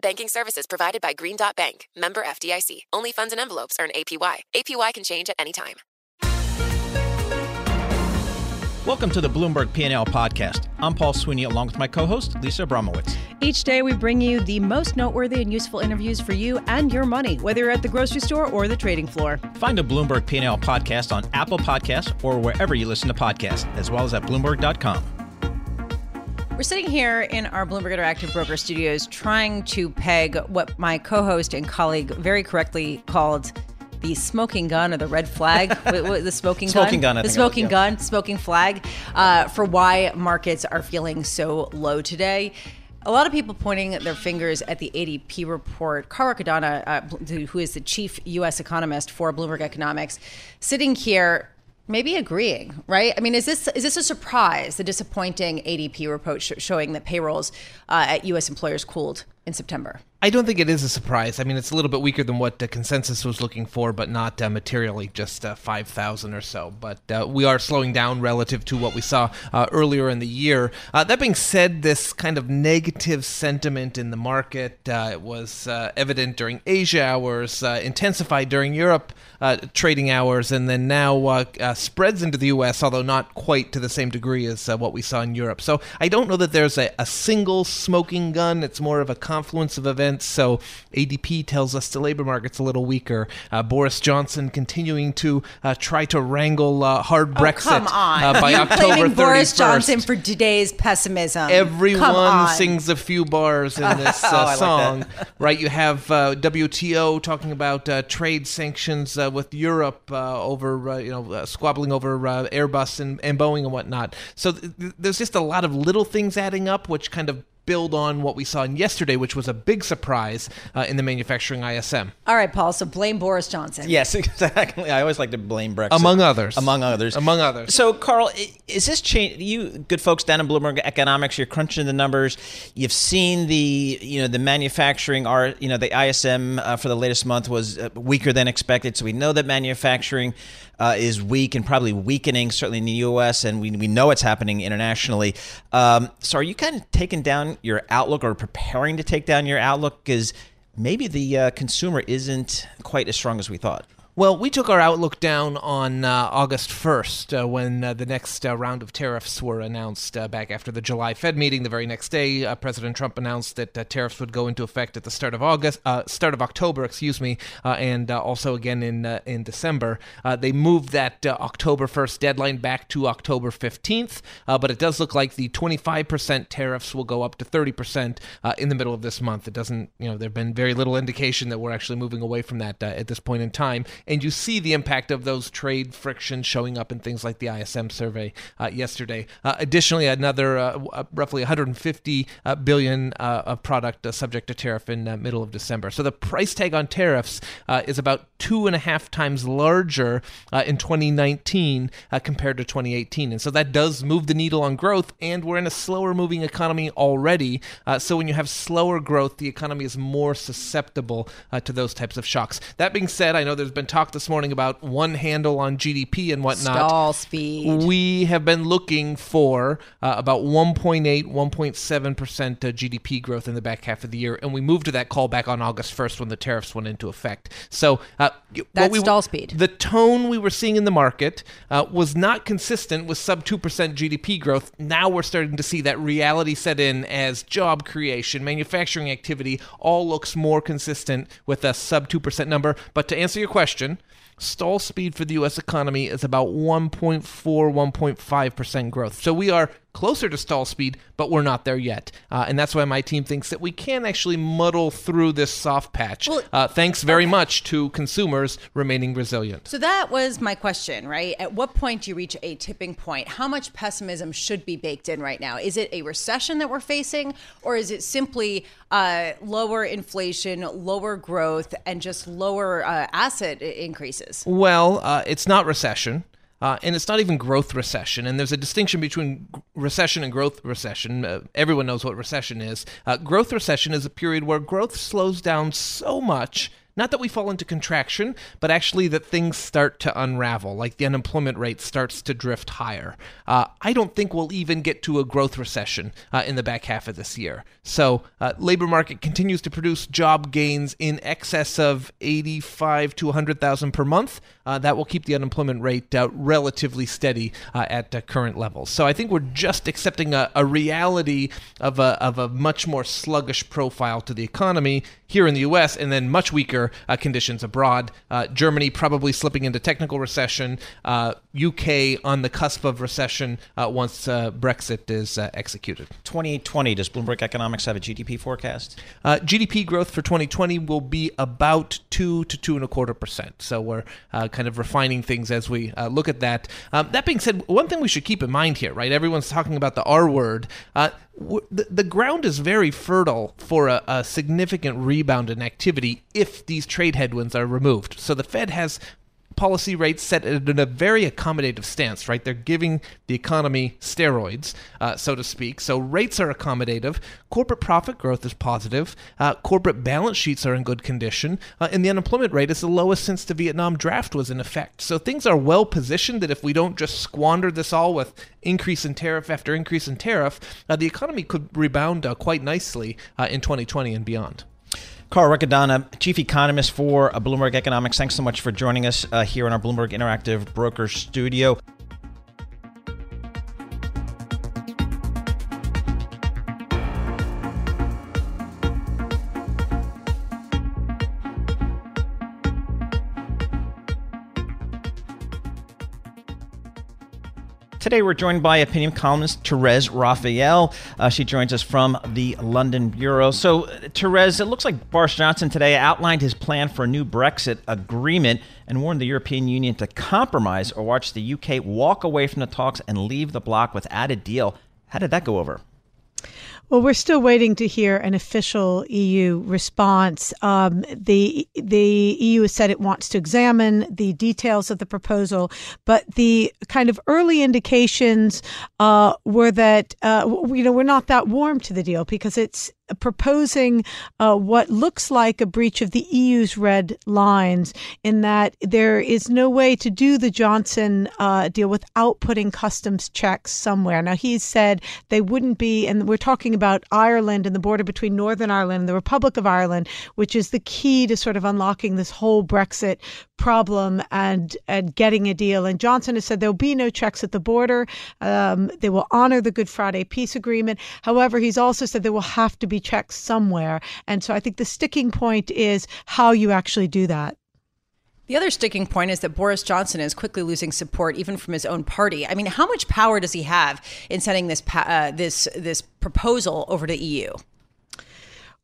Banking services provided by Green Dot Bank, member FDIC. Only funds and envelopes earn APY. APY can change at any time. Welcome to the Bloomberg P&L podcast. I'm Paul Sweeney along with my co-host Lisa Abramowitz. Each day we bring you the most noteworthy and useful interviews for you and your money, whether you're at the grocery store or the trading floor. Find a Bloomberg P&L podcast on Apple Podcasts or wherever you listen to podcasts, as well as at bloomberg.com. We're sitting here in our Bloomberg Interactive Broker studios trying to peg what my co-host and colleague very correctly called the smoking gun or the red flag, the smoking, smoking gun, gun the smoking was, yeah. gun, smoking flag, uh, for why markets are feeling so low today. A lot of people pointing their fingers at the ADP report. Carl Riccadonna, uh, who is the chief U.S. economist for Bloomberg Economics, sitting here maybe agreeing, right? I mean, is this is this a surprise? The disappointing ADP report sh- showing that payrolls uh, at U.S. employers cooled in September. I don't think it is a surprise. I mean, it's a little bit weaker than what the consensus was looking for, but not uh, materially, just uh, 5,000 or so. But uh, we are slowing down relative to what we saw uh, earlier in the year. Uh, that being said, this kind of negative sentiment in the market uh, was evident during Asia hours, intensified during Europe trading hours, and then now spreads into the U.S., although not quite to the same degree as what we saw in Europe. So I don't know that there's a, a single smoking gun. It's more of a confluence of events. So ADP tells us the labor market's a little weaker. Uh, Boris Johnson continuing to uh, try to wrangle uh, hard oh, Brexit come on. Uh, by You're October blaming 31st. Boris Johnson for today's pessimism. Everyone sings a few bars in this oh, uh, song, like right? You have uh, WTO talking about trade sanctions with Europe over, you know, squabbling over Airbus and, and Boeing and whatnot. So th- there's just a lot of little things adding up, which kind of build on what we saw yesterday, which was a big surprise uh, in the manufacturing ISM. All right, Paul. So blame Boris Johnson. Yes, exactly. I always like to blame Brexit. Among others. Among others. Among others. So, Carl, is this change? You good folks down in Bloomberg Economics, you're crunching the numbers. You've seen the you know the manufacturing are you know the ISM uh, for the latest month was uh, weaker than expected. So we know that manufacturing uh, is weak and probably weakening, certainly in the U.S., and we, we know it's happening internationally. Um, so, are you kind of taking down your outlook or preparing to take down your outlook? Because maybe the uh, consumer isn't quite as strong as we thought. Well, we took our outlook down on uh, August 1st uh, when uh, the next uh, round of tariffs were announced uh, back after the July Fed meeting. The very next day, uh, President Trump announced that tariffs would go into effect at the start of August, start of October, excuse me, and also again in in December. they moved that October 1st deadline back to October 15th, but it does look like the 25% tariffs will go up to 30% in the middle of this month. It doesn't, you know, there've been very little indication that we're actually moving away from that at this point in time and you see the impact of those trade frictions showing up in things like the ISM survey uh, yesterday. Uh, additionally, another uh, uh roughly 150 uh, billion uh, of product subject to tariff in the middle of December. So the price tag on tariffs is about two and a half times larger in 2019 compared to 2018, and so that does move the needle on growth. And we're in a slower moving economy already. so when you have slower growth, the economy is more susceptible to those types of shocks. That being said, I know there's been talk talked this morning about one handle on GDP and whatnot. Stall speed. We have been looking for uh, about 1.8, 1.7 percent uh, GDP growth in the back half of the year, and we moved to that call back on August 1st when the tariffs went into effect. So uh, that's we, stall speed. The tone we were seeing in the market uh, was not consistent with sub two percent GDP growth. Now we're starting to see that reality set in as job creation, manufacturing activity all looks more consistent with a sub two percent number. But to answer your question. Stall speed for the U.S. economy is about 1.4, 1.5% growth. So we are closer to stall speed, but we're not there yet. Uh, and that's why my team thinks that we can actually muddle through this soft patch. Well, uh, thanks very okay. much to consumers remaining resilient. So that was my question, right? At what point do you reach a tipping point? How much pessimism should be baked in right now? Is it a recession that we're facing, or is it simply uh, lower inflation, lower growth, and just lower uh, asset increases? Well, uh, it's not recession. Uh, and it's not even growth recession. And there's a distinction between recession and growth recession. Uh, everyone knows what recession is. Uh, growth recession is a period where growth slows down so much not that we fall into contraction, but actually that things start to unravel, like the unemployment rate starts to drift higher. Uh, I don't think we'll even get to a growth recession uh, in the back half of this year. So, uh, labor market continues to produce job gains in excess of 85 to 100,000 per month. Uh, that will keep the unemployment rate uh, relatively steady uh, at current levels. So, I think we're just accepting a, a reality of a, of a much more sluggish profile to the economy here in the U.S. and then much weaker uh, conditions abroad. Uh, Germany probably slipping into technical recession. Uh, UK on the cusp of recession uh, once uh, Brexit is uh, executed. 2020, does Bloomberg Economics have a GDP forecast? GDP growth for 2020 will be about two to two and a quarter percent. So we're kind of refining things as we look at that. Um, that being said, one thing we should keep in mind here, right? Everyone's talking about the R word the, the ground is very fertile for a, a significant rebound in activity if these trade headwinds are removed. So the Fed has policy rates set in a very accommodative stance, right? They're giving the economy steroids, uh, so to speak. So rates are accommodative. Corporate profit growth is positive. Uh, corporate balance sheets are in good condition. Uh, and the unemployment rate is the lowest since the Vietnam draft was in effect. So things are well positioned that if we don't just squander this all with increase in tariff after increase in tariff, uh, the economy could rebound uh, quite nicely uh, in 2020 and beyond. Carl Riccadonna, Chief Economist for uh, Bloomberg Economics. Thanks so much for joining us uh, here in our Bloomberg Interactive Broker Studio. Today, we're joined by opinion columnist Therese Raphael. Uh, she joins us from the London Bureau. So, Therese, it looks like Boris Johnson today outlined his plan for a new Brexit agreement and warned the European Union to compromise or watch the UK walk away from the talks and leave the bloc without a deal. How did that go over? Well, we're still waiting to hear an official EU response. Um, the the EU has said it wants to examine the details of the proposal, but the kind of early indications uh, were that uh, you know we're not that warm to the deal because it's proposing uh, what looks like a breach of the EU's red lines in that there is no way to do the Johnson uh, deal without putting customs checks somewhere. Now, he's said they wouldn't be, and we're talking about Ireland and the border between Northern Ireland and the Republic of Ireland, which is the key to sort of unlocking this whole Brexit problem and and getting a deal. And Johnson has said there will be no checks at the border. Um, they will honor the Good Friday peace agreement. However, he's also said there will have to be checks somewhere. And so I think the sticking point is how you actually do that. The other sticking point is that Boris Johnson is quickly losing support, even from his own party. I mean, how much power does he have in sending this uh, this this proposal over to EU?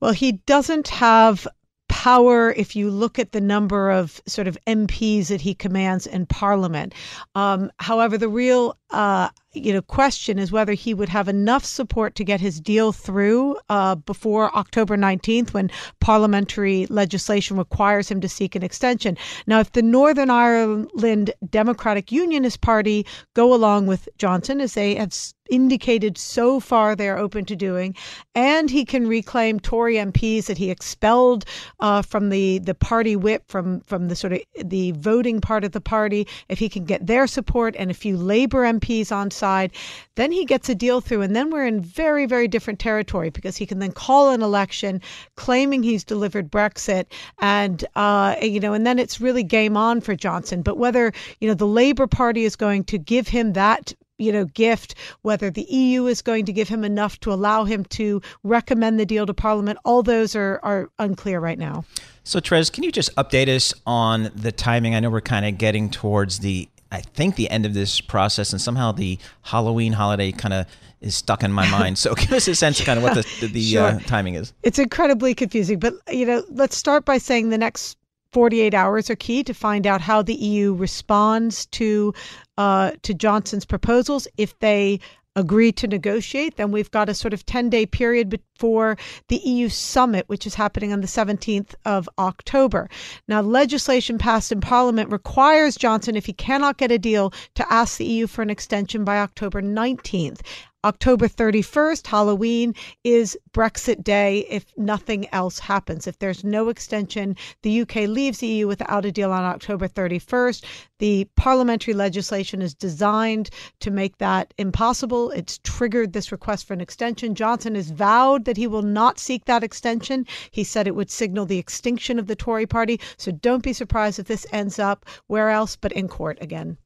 Well, he doesn't have power if you look at the number of sort of MPs that he commands in Parliament. Um, however, the real uh, you know question is whether he would have enough support to get his deal through uh, before October 19th, when parliamentary legislation requires him to seek an extension. Now, if the Northern Ireland Democratic Unionist Party go along with Johnson, as they have indicated so far they're open to doing, and he can reclaim Tory MPs that he expelled uh, from the the party whip from from the sort of the voting part of the party. If he can get their support and a few Labour MPs on side, then he gets a deal through, and then we're in very very different territory because he can then call an election claiming he's delivered Brexit, and uh, you know, and then it's really game on for Johnson. But whether you know the Labour Party is going to give him that you know, gift, whether the EU is going to give him enough to allow him to recommend the deal to Parliament. All those are, are unclear right now. So, Trez, can you just update us on the timing? I know we're kind of getting towards the, I think, the end of this process, and somehow the Halloween holiday kind of is stuck in my mind. So, give us a sense of kind of what the, the Sure. uh, timing is. It's incredibly confusing, but you know, let's start by saying the next 48 hours are key to find out how the EU responds to uh, to Johnson's proposals. If they agree to negotiate, then we've got a sort of 10 day period before the EU summit, which is happening on the 17th of October. Now, legislation passed in Parliament requires Johnson, if he cannot get a deal, to ask the EU for an extension by October 19th. October 31st, Halloween, is Brexit Day if nothing else happens. If there's no extension, the UK leaves the EU without a deal on October 31st. The parliamentary legislation is designed to make that impossible. It's triggered this request for an extension. Johnson has vowed that he will not seek that extension. He said it would signal the extinction of the Tory party. So don't be surprised if this ends up where else but in court again.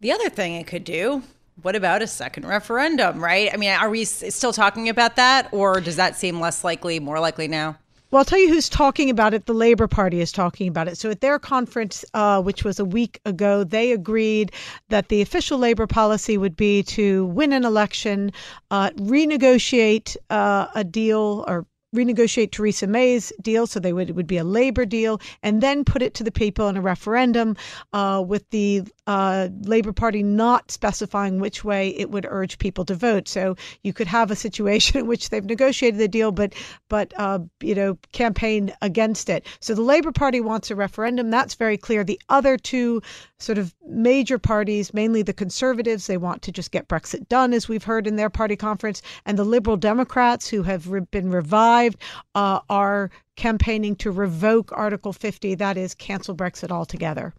The other thing it could do. What about a second referendum, right? I mean, are we still talking about that, or does that seem less likely, more likely now? Well, I'll tell you who's talking about it. The Labour Party is talking about it. So at their conference, uh, which was a week ago, they agreed that the official Labor policy would be to win an election, uh, renegotiate uh, a deal or renegotiate Theresa May's deal, so they would it would be a labor deal, and then put it to the people in a referendum, uh, with the uh, Labour Party not specifying which way it would urge people to vote. So you could have a situation in which they've negotiated the deal, but but uh, you know campaign against it. So the Labour Party wants a referendum. That's very clear. The other two sort of major parties, mainly the Conservatives, they want to just get Brexit done, as we've heard in their party conference, and the Liberal Democrats, who have re- been revived, uh, are campaigning to revoke Article 50, that is, cancel Brexit altogether.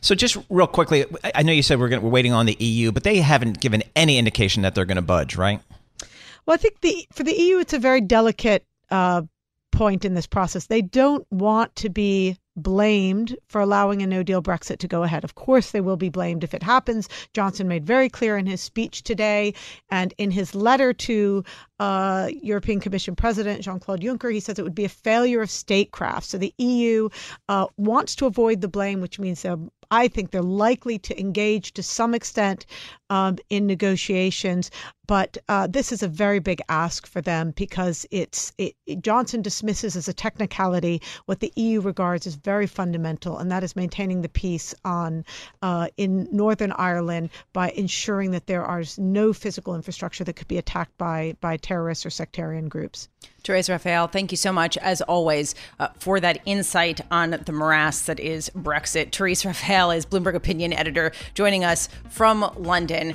So, just real quickly, I know you said we're, gonna, we're waiting on the EU, but they haven't given any indication that they're going to budge, right? Well, I think the for the EU, it's a very delicate uh, point in this process. They don't want to be blamed for allowing a no deal Brexit to go ahead. Of course, they will be blamed if it happens. Johnson made very clear in his speech today and in his letter to uh, European Commission President Jean Claude Juncker, he says it would be a failure of statecraft. So the EU uh, wants to avoid the blame, which means I think they're likely to engage to some extent um, in negotiations, but uh, this is a very big ask for them because it's it, it- Johnson dismisses as a technicality what the EU regards as very fundamental, and that is maintaining the peace on uh, in Northern Ireland by ensuring that there are no physical infrastructure that could be attacked by by terrorists or sectarian groups. Therese Raphael, thank you so much, as always, uh, for that insight on the morass that is Brexit. Therese Raphael is Bloomberg Opinion Editor, joining us from London.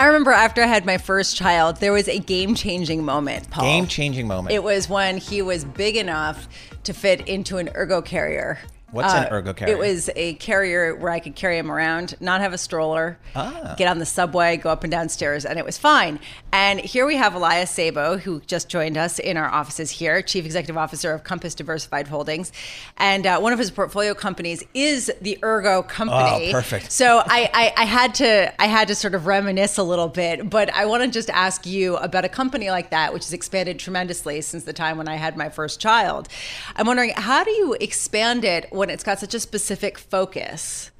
I remember after I had my first child, there was a game changing moment, Paul. Game changing moment. It was when he was big enough to fit into an ergo carrier. What's an ergo carrier? It was a carrier where I could carry him around, not have a stroller, get on the subway, go up and down stairs, and it was fine. And here we have Elias Sabo, who just joined us in our offices here, Chief Executive Officer of Compass Diversified Holdings. And uh, one of his portfolio companies is the Ergo company. Oh, perfect. So I, I, I had to I had to sort of reminisce a little bit, but I want to just ask you about a company like that, which has expanded tremendously since the time when I had my first child. I'm wondering how do you expand it when it's got such a specific focus?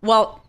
Well,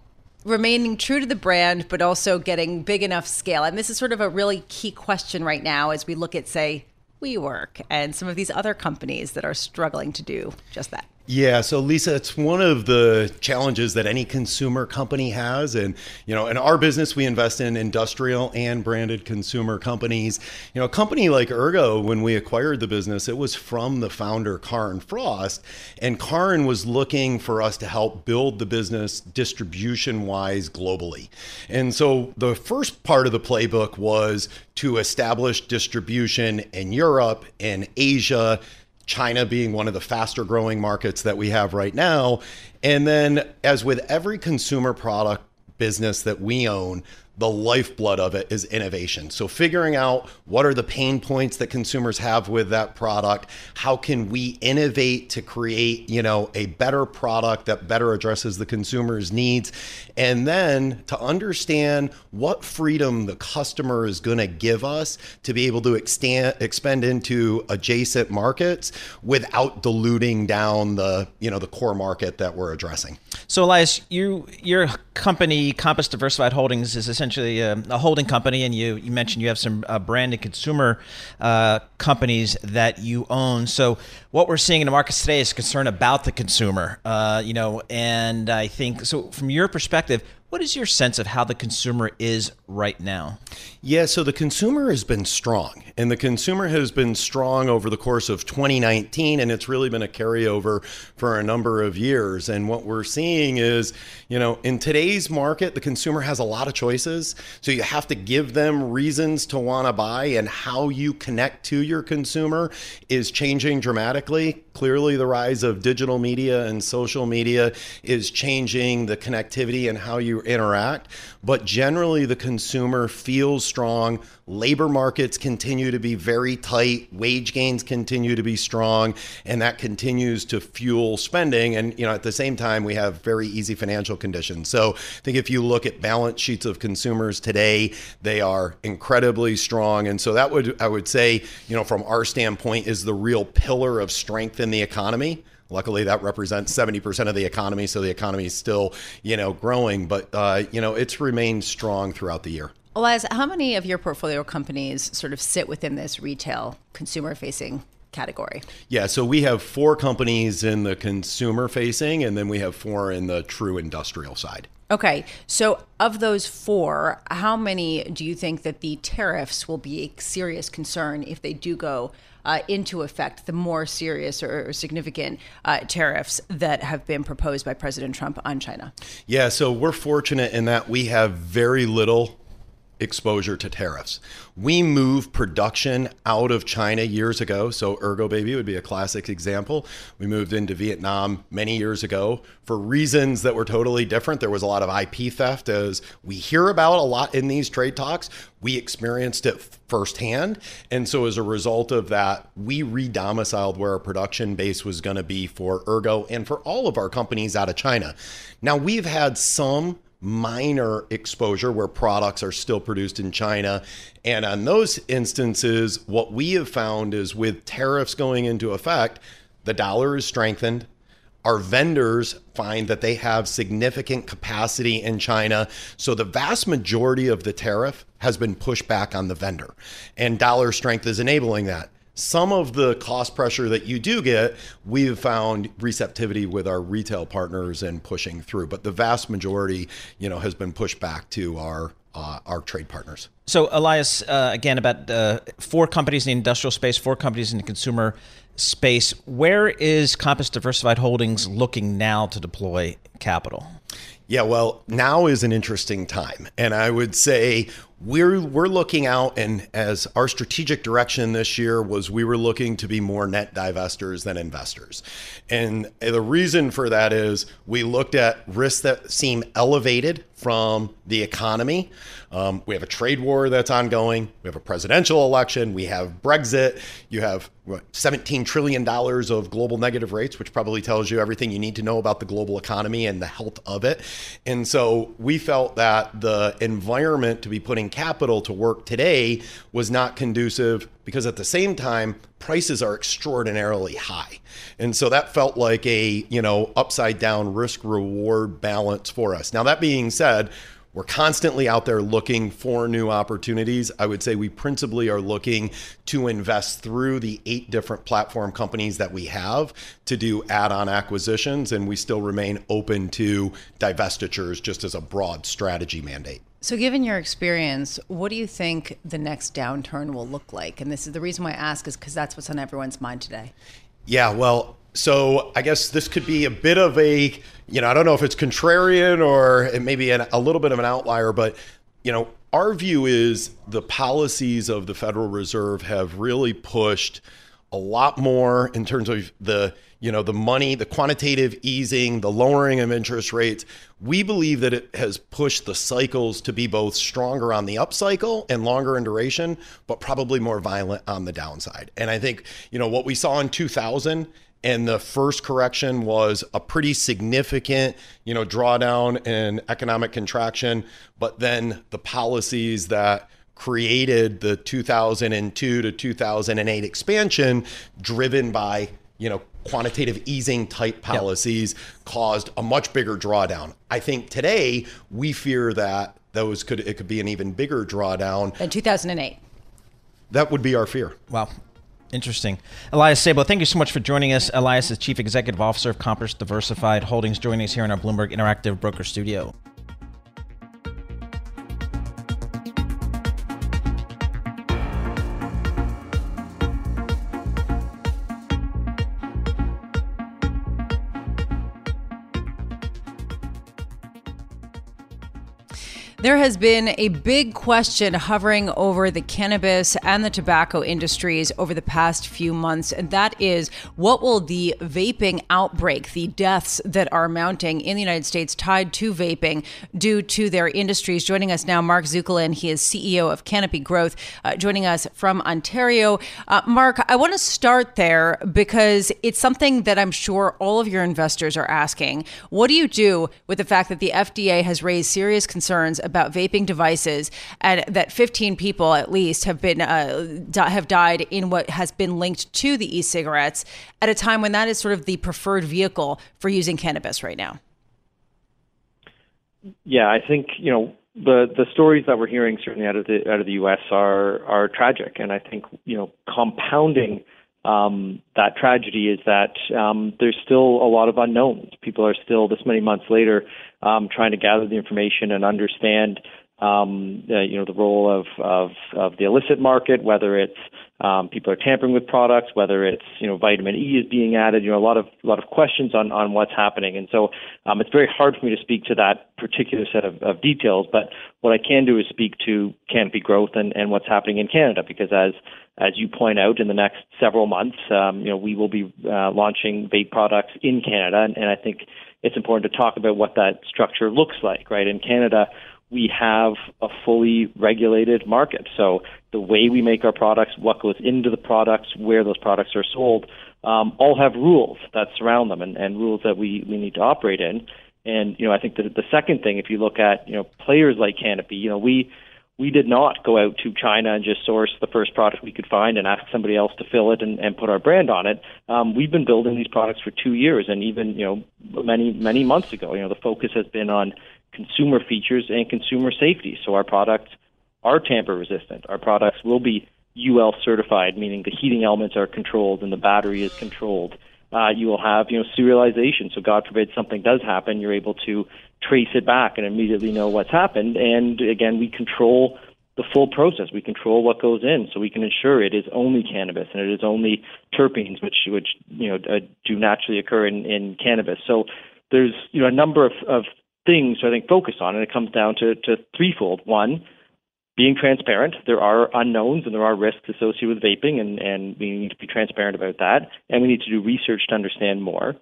remaining true to the brand, but also getting big enough scale. And this is sort of a really key question right now as we look at, say, WeWork and some of these other companies that are struggling to do just that. Yeah, so Lisa, it's one of the challenges that any consumer company has. And, you know, in our business, we invest in industrial and branded consumer companies. You know, a company like Ergo, when we acquired the business, it was from the founder, Karin Frost. And Karin was looking for us to help build the business distribution wise globally. And so the first part of the playbook was to establish distribution in Europe and Asia China being one of the faster growing markets that we have right now. And then, as with every consumer product business that we own, the lifeblood of it is innovation. So figuring out what are the pain points that consumers have with that product, how can we innovate to create, you know, a better product that better addresses the consumer's needs, and then to understand what freedom the customer is going to give us to be able to extend expand into adjacent markets without diluting down the, you know, the core market that we're addressing. So Elias, you your company Compass Diversified Holdings is essentially essentially a, a, holding company, and you, you mentioned you have some uh, branded consumer uh, companies that you own. So what we're seeing in the markets today is concern about the consumer. Uh, you know, and I think so. From your perspective, what is your sense of how the consumer is right now? Yeah, so the consumer has been strong, and the consumer has been strong over the course of 2019, and it's really been a carryover for a number of years. And what we're seeing is, you know, in today's market, the consumer has a lot of choices. So you have to give them reasons to want to buy, and how you connect to your consumer is changing dramatically. Clearly, the rise of digital media and social media is changing the connectivity and how you interact. But generally, the consumer feels strong. Labor markets continue to be very tight. Wage gains continue to be strong, and that continues to fuel spending. And you know, at the same time, we have very easy financial conditions. So I think if you look at balance sheets of consumers today, they are incredibly strong. And so that would I would say, you know, from our standpoint, is the real pillar of strength in the economy. Luckily, that represents 70% of the economy, so the economy is still, you know, growing. But uh, you know, it's remained strong throughout the year. Elias, how many of your portfolio companies sort of sit within this retail consumer-facing category? Yeah, so we have four companies in the consumer facing, and then we have four in the true industrial side. Okay, so of those four, how many do you think that the tariffs will be a serious concern if they do go uh, into effect? The more serious or, significant uh, tariffs that have been proposed by President Trump on China? Yeah, so we're fortunate in that we have very little exposure to tariffs. We moved production out of China years ago. So Ergobaby would be a classic example. We moved into Vietnam many years ago for reasons that were totally different. There was a lot of IP theft, as we hear about a lot in these trade talks. We experienced it firsthand. And so as a result of that, we redomiciled where our production base was going to be for Ergo and for all of our companies out of China. Now, we've had some minor exposure where products are still produced in China. And on those instances, what we have found is with tariffs going into effect, the dollar is strengthened. Our vendors find that they have significant capacity in China. So the vast majority of the tariff has been pushed back on the vendor. And dollar strength is enabling that some of the cost pressure that you do get, we've found receptivity with our retail partners and pushing through. But the vast majority, you know, has been pushed back to our uh, our trade partners. So, Elias, uh, again, about uh, four companies in the industrial space, four companies in the consumer space. Where is Compass Diversified Holdings looking now to deploy capital? Yeah, well, now is an interesting time. And I would say we're we're looking out and as our strategic direction this year was we were looking to be more net divestors than investors. And the reason for that is we looked at risks that seem elevated from the economy. Um, we have a trade war that's ongoing. We have a presidential election. We have Brexit. You have what, $17 trillion of global negative rates, which probably tells you everything you need to know about the global economy and the health of it. And so we felt that the environment to be putting capital to work today was not conducive because at the same time, prices are extraordinarily high. And so that felt like a, you know, upside down risk reward balance for us. Now, that being said, we're constantly out there looking for new opportunities. I would say we principally are looking to invest through the eight different platform companies that we have to do add on acquisitions, and we still remain open to divestitures just as a broad strategy mandate. So, given your experience, what do you think the next downturn will look like? And this is the reason why I ask is because that's what's on everyone's mind today. Yeah, well, so I guess this could be a bit of a, you know, I don't know if it's contrarian or it may be an, a little bit of an outlier, but, you know, our view is the policies of the Federal Reserve have really pushed a lot more in terms of the you know the money the quantitative easing the lowering of interest rates. We believe that it has pushed the cycles to be both stronger on the up cycle and longer in duration but probably more violent on the downside. And i think you know what we saw in 2000 and the first correction was a pretty significant you know drawdown and economic contraction but then the policies that created the 2002 to 2008 expansion driven by you know quantitative easing type policies yep. caused a much bigger drawdown i think today we fear that those could it could be an even bigger drawdown than 2008 that would be our fear wow Interesting. Elias Sabo, thank you so much for joining us. Elias is Chief Executive Officer of Compass Diversified Holdings, joining us here in our Bloomberg Interactive Broker Studio. There has been a big question hovering over the cannabis and the tobacco industries over the past few months, and that is what will the vaping outbreak, the deaths that are mounting in the United States tied to vaping, do to their industries? Joining us now, Mark Zekulin. He is CEO of Canopy Growth, uh, joining us from Ontario. Uh, Mark, I want to start there because it's something that I'm sure all of your investors are asking. What do you do with the fact that the FDA has raised serious concerns? about vaping devices, and that 15 people at least have been uh, have died in what has been linked to the e-cigarettes at a time when that is sort of the preferred vehicle for using cannabis right now. Yeah, I think you know the the stories that we're hearing certainly out of the out of the U.S. are are tragic, and I think you know compounding um, that tragedy is that um, there's still a lot of unknowns. People are still this many months later um, trying to gather the information and understand, um, you know, the role of, of, of the illicit market, whether it's um, people are tampering with products, whether it's you know vitamin E is being added, you know, a lot of a lot of questions on on what's happening, and so um, it's very hard for me to speak to that particular set of, of details. But what I can do is speak to Canopy Growth and, and what's happening in Canada, because as as you point out, in the next several months, um, you know, we will be uh, launching vape products in Canada, and, and I think it's important to talk about what that structure looks like, right? In Canada, we have a fully regulated market. So the way we make our products, what goes into the products, where those products are sold, um, all have rules that surround them and, and rules that we, we need to operate in. And you know, I think that the second thing, if you look at you know players like Canopy, you know, we we did not go out to China and just source the first product we could find and ask somebody else to fill it and, and put our brand on it. Um, we've been building these products for two years, and even you know many many months ago, you know the focus has been on consumer features and consumer safety. So our products are tamper resistant. Our products will be UL certified, meaning the heating elements are controlled and the battery is controlled. Uh, you will have you know serialization. So God forbid something does happen, you're able to trace it back and immediately know what's happened. And again, we control the full process. We control what goes in, so we can ensure it is only cannabis and it is only terpenes, which which you know uh, do naturally occur in, in cannabis. So there's you know a number of, of things I think focus on, and it comes down to, to threefold. One, being transparent. There are unknowns and there are risks associated with vaping, and, and we need to be transparent about that. And we need to do research to understand more.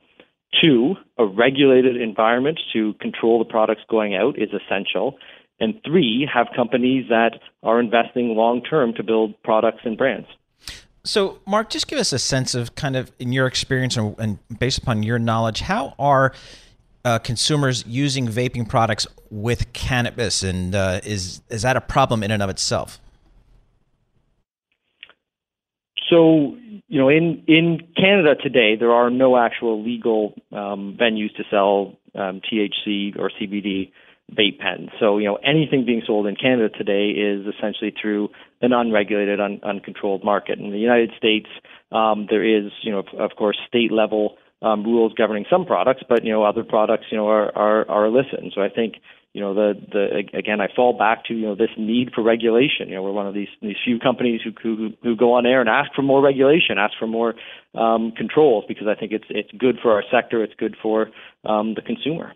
Two, a regulated environment to control the products going out is essential. And three, have companies that are investing long term to build products and brands. So, Mark, just give us a sense of kind of in your experience and, and based upon your knowledge, how are uh, consumers using vaping products with cannabis, and uh, is is that a problem in and of itself? So, you know, in in Canada today, there are no actual legal um, venues to sell um, THC or CBD vape pens. So, you know, anything being sold in Canada today is essentially through an unregulated, un- uncontrolled market. In the United States, um, there is, you know, of, of course, state level um, rules governing some products, but you know, other products, you know, are are, are illicit. And so I think, you know, the the again, I fall back to you know this need for regulation. You know, we're one of these these few companies who who, who go on air and ask for more regulation, ask for more um, controls, because I think it's it's good for our sector, it's good for um, the consumer.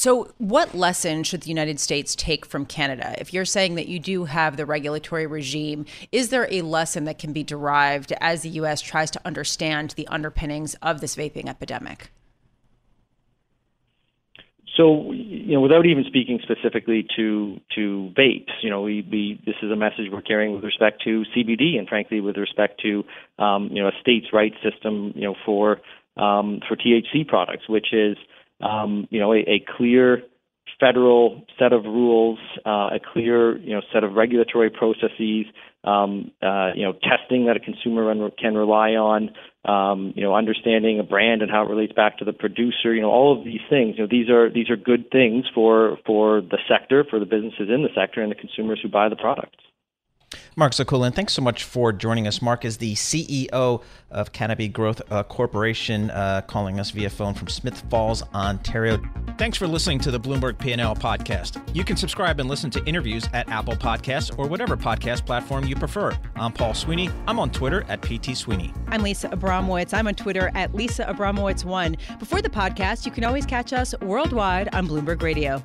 So, what lesson should the United States take from Canada? If you're saying that you do have the regulatory regime, is there a lesson that can be derived as the U.S. tries to understand the underpinnings of this vaping epidemic? So, you know, without even speaking specifically to to vapes, you know, we, we this is a message we're carrying with respect to CBD, and frankly, with respect to um, you know a states' rights system, you know, for um, for THC products, which is um, you know, a, a, clear federal set of rules, uh, a clear, you know, set of regulatory processes, um, uh, you know, testing that a consumer can rely on, um, you know, understanding a brand and how it relates back to the producer, you know, all of these things, you know, these are these are good things for for the sector, for the businesses in the sector, and the consumers who buy the products. Mark Zekulin, thanks so much for joining us. Mark is the CEO of Canopy Growth uh, Corporation, uh, calling us via phone from Smith Falls, Ontario. Thanks for listening to the Bloomberg P&L podcast. You can subscribe and listen to interviews at Apple Podcasts or whatever podcast platform you prefer. I'm Paul Sweeney. I'm on Twitter at PT Sweeney. I'm Lisa Abramowitz. I'm on Twitter at Lisa Abramowitz1. Before the podcast, you can always catch us worldwide on Bloomberg Radio.